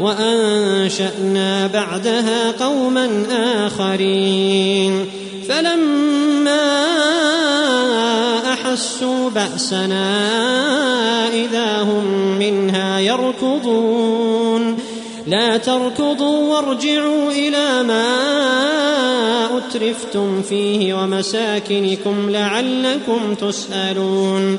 وأنشأنا بعدها قوما آخرين. فلما أحسوا بأسنا إذا هم منها يركضون. لا تركضوا وارجعوا إلى ما أترفتم فيه ومساكنكم لعلكم تسألون.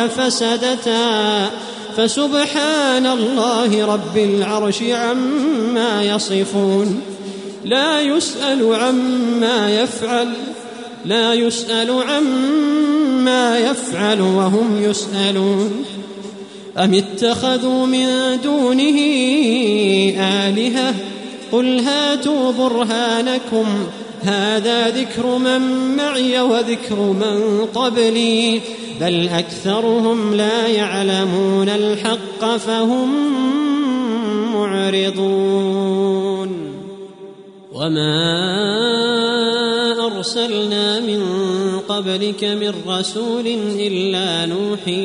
الله لفسدتا فسبحان الله رب العرش عما يصفون. لا يسأل عما يفعل. لا يسأل عما يفعل وهم يسألون. أم اتخذوا من دونه آلهة؟ قل هاتوا برهانكم. هذا ذكر من معي وذكر من قبلي. بل أكثرهم لا يعلمون الحق فهم معرضون. وما أرسلنا من قبلك من رسول إلا نوحي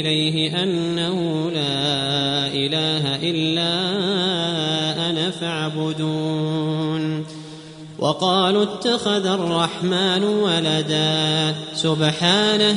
إليه أنه لا إله إلا أنا فاعبدون. وقالوا اتخذ الرحمن ولدا. سبحانه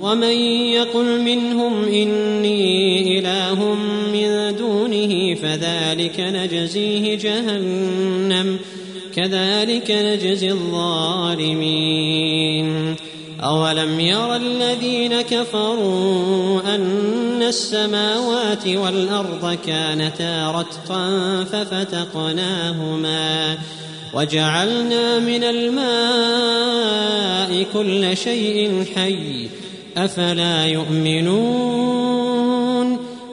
ومن يقل منهم إني إله من دونه فذلك نجزيه جهنم كذلك نجزي الظالمين. أولم ير الذين كفروا أن السماوات والأرض كانتا رتقا ففتقناهما وجعلنا من الماء كل شيء حي أفلا يؤمنون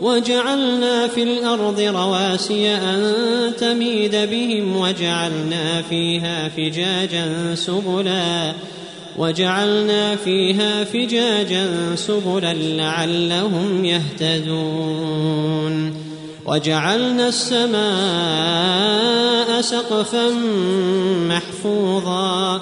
وجعلنا في الأرض رواسي أن تميد بهم وجعلنا فيها فجاجا سبلا وجعلنا فيها فجاجا سبلا لعلهم يهتدون وجعلنا السماء سقفا محفوظا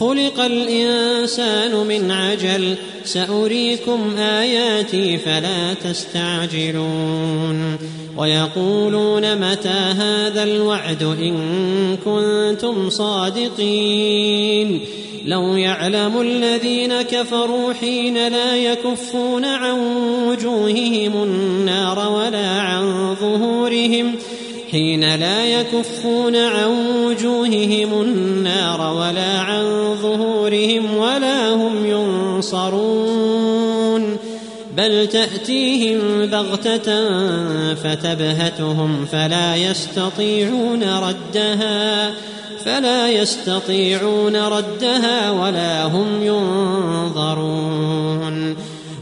خلق الإنسان من عجل سأريكم آياتي فلا تستعجلون. ويقولون متى هذا الوعد إن كنتم صادقين. لو يعلم الذين كفروا حين لا يكفون عن وجوههم النار ولا عن ظهورهم حين لا يكفون عن وجوههم النار ولا عن ظهورهم ولا هم ينصرون بل تأتيهم بغتة فتبهتهم فلا يستطيعون ردها فلا يستطيعون ردها ولا هم ينظرون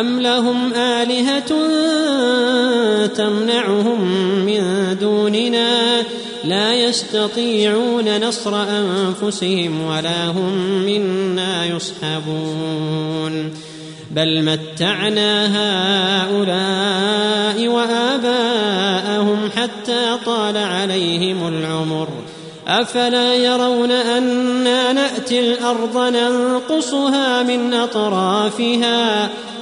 أم لهم آلهة تمنعهم من دوننا لا يستطيعون نصر أنفسهم ولا هم منا يصحبون بل متعنا هؤلاء وآباءهم حتى طال عليهم العمر أفلا يرون أنا نأتي الأرض ننقصها من أطرافها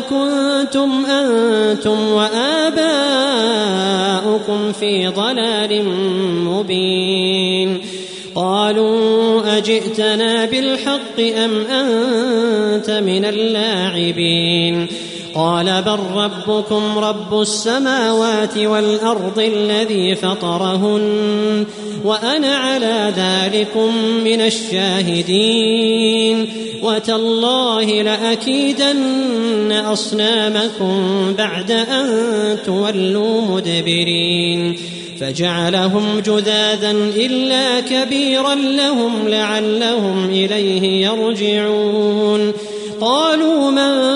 كنتم أنتم وآباؤكم في ضلال مبين. قالوا أجئتنا بالحق أم أنت من اللاعبين؟ قال بل ربكم رب السماوات والأرض الذي فطرهن وأنا على ذلكم من الشاهدين وتالله لأكيدن أصنامكم بعد أن تولوا مدبرين فجعلهم جذاذا إلا كبيرا لهم لعلهم إليه يرجعون قالوا من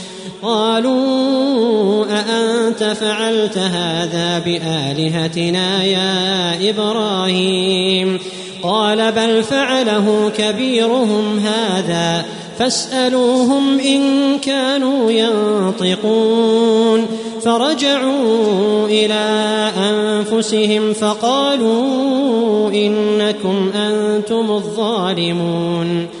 قالوا أأنت فعلت هذا بآلهتنا يا إبراهيم؟ قال بل فعله كبيرهم هذا فاسألوهم إن كانوا ينطقون. فرجعوا إلى أنفسهم فقالوا إنكم أنتم الظالمون.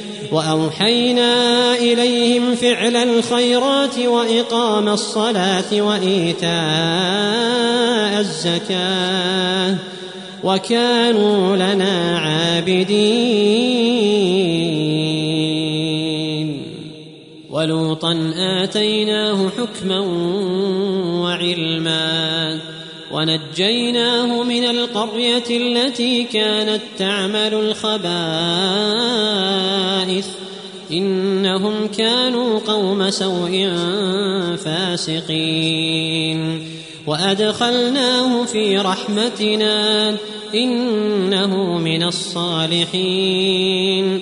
وأوحينا إليهم فعل الخيرات وإقام الصلاة وإيتاء الزكاة وكانوا لنا عابدين. ولوطا آتيناه حكما وعلما ونجيناه من القرية التي كانت تعمل الخبائث. إنهم كانوا قوم سوء فاسقين. وأدخلناه في رحمتنا إنه من الصالحين.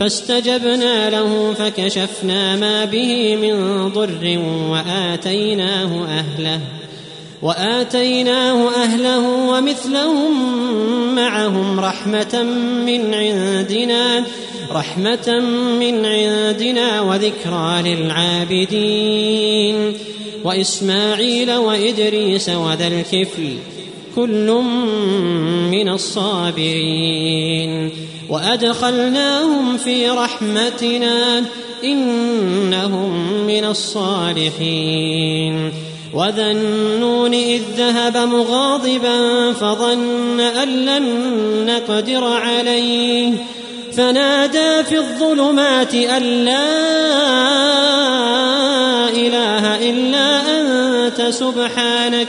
فاستجبنا له فكشفنا ما به من ضر وآتيناه أهله وآتيناه أهله ومثلهم معهم رحمة من عندنا رحمة من عندنا وذكرى للعابدين وإسماعيل وإدريس وذا الكفل كل من الصابرين وأدخلناهم في رحمتنا إنهم من الصالحين وذا النون إذ ذهب مغاضبا فظن أن لن نقدر عليه فنادى في الظلمات أن لا إله إلا أنت سبحانك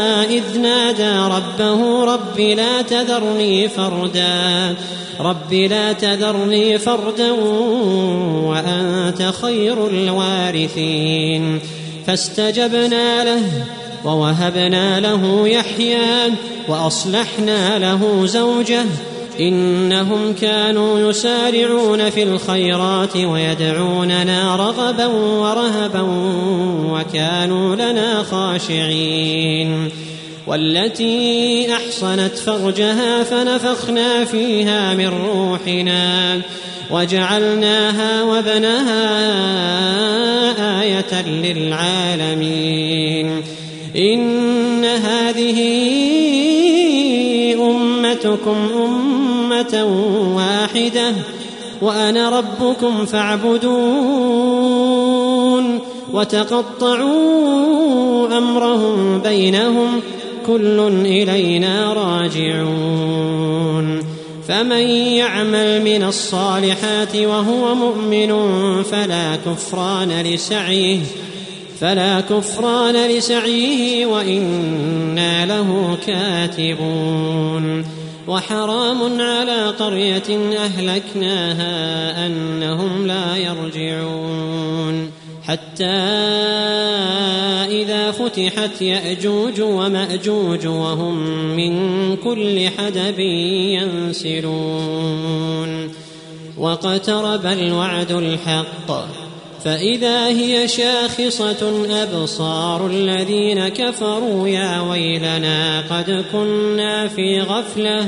إذ نادى ربه رب لا تذرني فردا رب لا تذرني فردا وأنت خير الوارثين. فاستجبنا له ووهبنا له يحيى وأصلحنا له زوجه إنهم كانوا يسارعون في الخيرات ويدعوننا رغبا ورهبا وكانوا لنا خاشعين. والتي أحصنت فرجها فنفخنا فيها من روحنا وجعلناها وبنها آية للعالمين. إن هذه أمتكم أمة واحدة وأنا ربكم فاعبدون وتقطعوا أمرهم بينهم كل إلينا راجعون. فمن يعمل من الصالحات وهو مؤمن فلا كفران لسعيه فلا كفران لسعيه وإنا له كاتبون. وحرام على قرية أهلكناها أنهم لا يرجعون. حتى اذا فتحت يأجوج ومأجوج وهم من كل حدب ينسلون. واقترب الوعد الحق. فإذا هي شاخصة أبصار الذين كفروا يا ويلنا قد كنا في غفلة.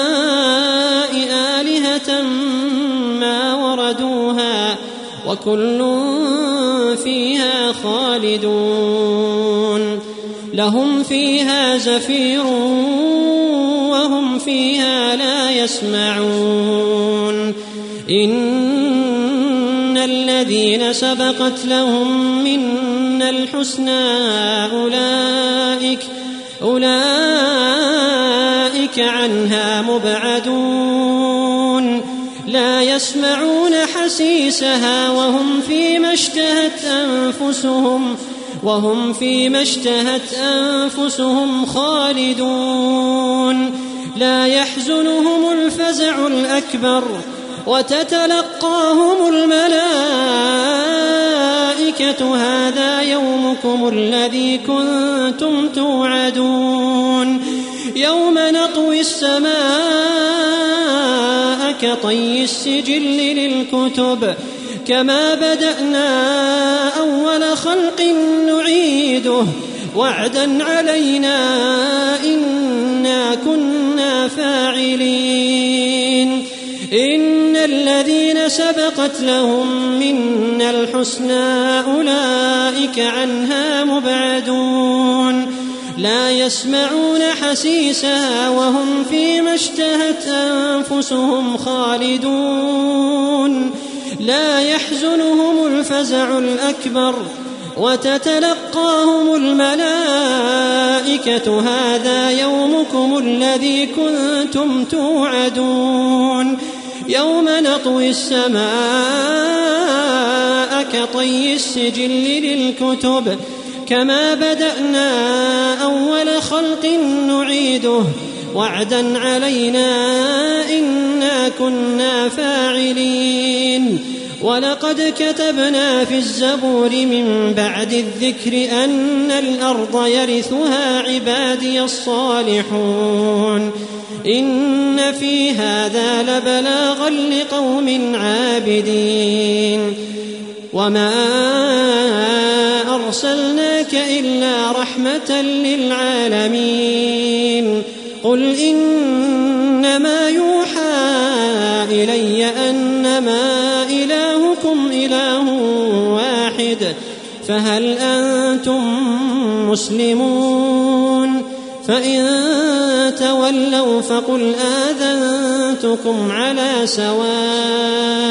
وكل فيها خالدون. لهم فيها زفير وهم فيها لا يسمعون. إن الذين سبقت لهم منا الحسنى أولئك أولئك عنها مبعدون. لا يسمعون حسيسها وهم فيما اشتهت أنفسهم وهم فيما اشتهت أنفسهم خالدون. لا يحزنهم الفزع الأكبر وتتلقاهم الملائكة هذا يومكم الذي كنتم توعدون. يوم نطوي السماء كطي السجل للكتب كما بدأنا أول خلق نعيده وعدا علينا إنا كنا فاعلين. إن الذين سبقت لهم منا الحسنى أولئك عنها مبعدون. لا يسمعون حسيسها وهم فيما اشتهت أنفسهم خالدون. لا يحزنهم الفزع الأكبر وتتلقاهم الملائكة. هذا يومكم الذي كنتم توعدون. يوم نطوي السماء كطي السجل للكتب. كما بدأنا أول خلق نعيده. وعدا علينا إنا كنا فاعلين. ولقد كتبنا في الزبور من بعد الذكر أن الأرض يرثها عبادي الصالحون. إن في هذا لبلاغا لقوم عابدين. وما أرسلناك إلا رحمة للعالمين. قل إنما يوحى إلي أنما إلهكم إله واحد فهل أنتم مسلمون؟ فإن تولوا فقل آذنتكم على سواء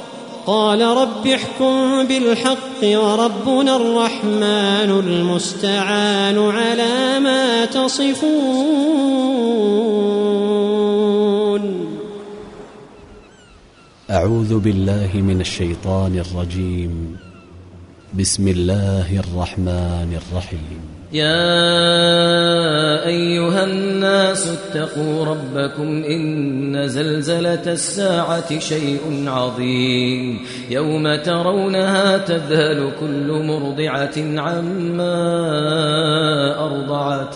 قال رب احكم بالحق وربنا الرحمن المستعان على ما تصفون. أعوذ بالله من الشيطان الرجيم. بسم الله الرحمن الرحيم. يا أيها الناس اتقوا ربكم إن زلزلة الساعة شيء عظيم يوم ترونها تذهل كل مرضعة عما أرضعت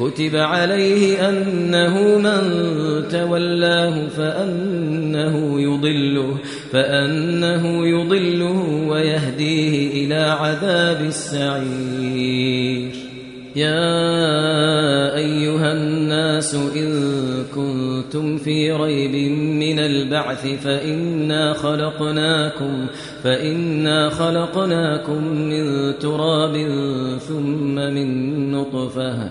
كتب عليه أنه من تولاه فأنه يضله فأنه يضله ويهديه إلى عذاب السعير. يا أيها الناس إن كنتم في ريب من البعث فإنا خلقناكم فإنا خلقناكم من تراب ثم من نطفة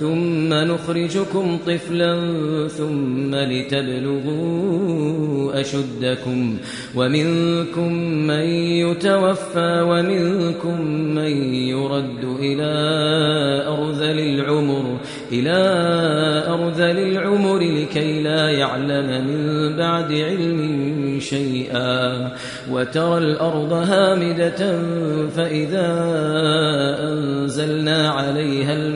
ثم نخرجكم طفلا ثم لتبلغوا أشدكم ومنكم من يتوفى ومنكم من يرد إلى أرذل العمر إلى أرذل العمر لكي لا يعلم من بعد علم شيئا. وترى الأرض هامدة فإذا أنزلنا عليها الماء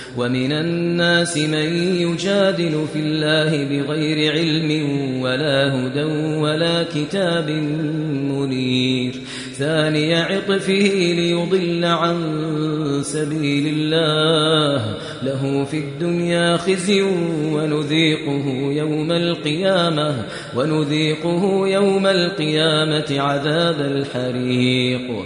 ومن الناس من يجادل في الله بغير علم ولا هدى ولا كتاب منير. ثاني عطفه ليضل عن سبيل الله. له في الدنيا خزي ونذيقه يوم القيامة ونذيقه يوم القيامة عذاب الحريق.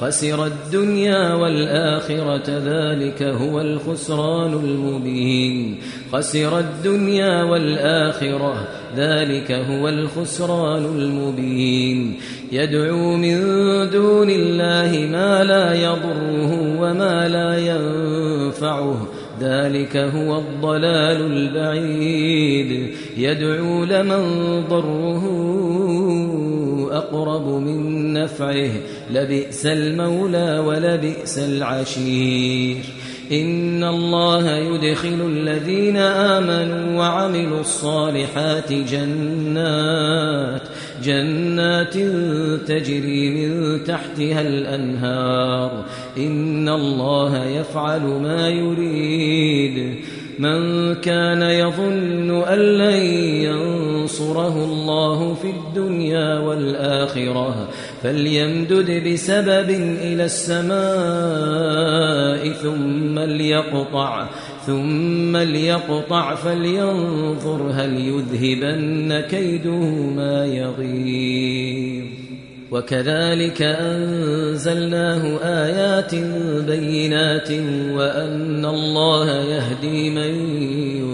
خسر الدنيا والآخرة ذلك هو الخسران المبين. خسر الدنيا والآخرة ذلك هو الخسران المبين. يدعو من دون الله ما لا يضره وما لا ينفعه. ذلك هو الضلال البعيد. يدعو لمن ضره أقرب من نفعه لبئس المولى ولبئس العشير. إن الله يدخل الذين آمنوا وعملوا الصالحات جنات جنات تجري من تحتها الأنهار. إن الله يفعل ما يريد. من كان يظن أن لن ينصره الله في الدنيا والآخرة فليمدد بسبب إلى السماء ثم ليقطع ثم ليقطع فلينظر هل يذهبن كيده ما يغيظ. وكذلك أنزلناه آيات بينات وأن الله يهدي من يريد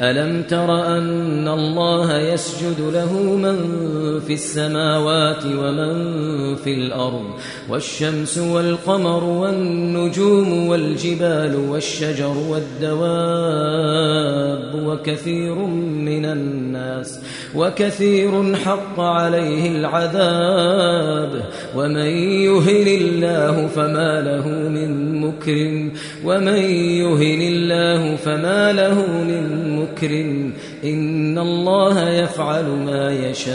ألم تر أن الله يسجد له من في السماوات ومن في الأرض والشمس والقمر والنجوم والجبال والشجر والدواب وكثير من الناس وكثير حق عليه العذاب ومن يهن الله فما له من مكرم ومن يهن الله فما له من مكرم إن الله يفعل ما يشاء.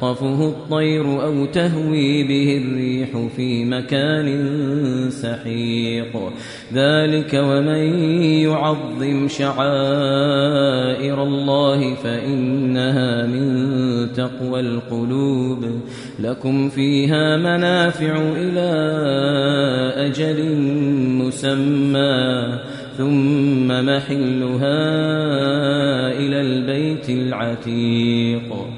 فتخطفه الطير أو تهوي به الريح في مكان سحيق. ذلك ومن يعظم شعائر الله فإنها من تقوى القلوب. لكم فيها منافع إلى أجل مسمى. ثم محلها إلى البيت العتيق.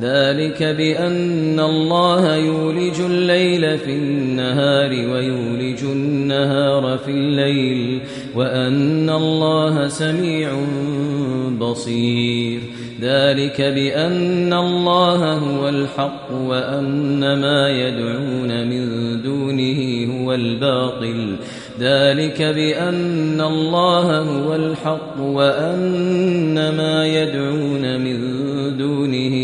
ذلك بأن الله يولج الليل في النهار ويولج النهار في الليل وأن الله سميع بصير. ذلك بأن الله هو الحق وأن ما يدعون من دونه هو الباطل. ذلك بأن الله هو الحق وأن ما يدعون من دونه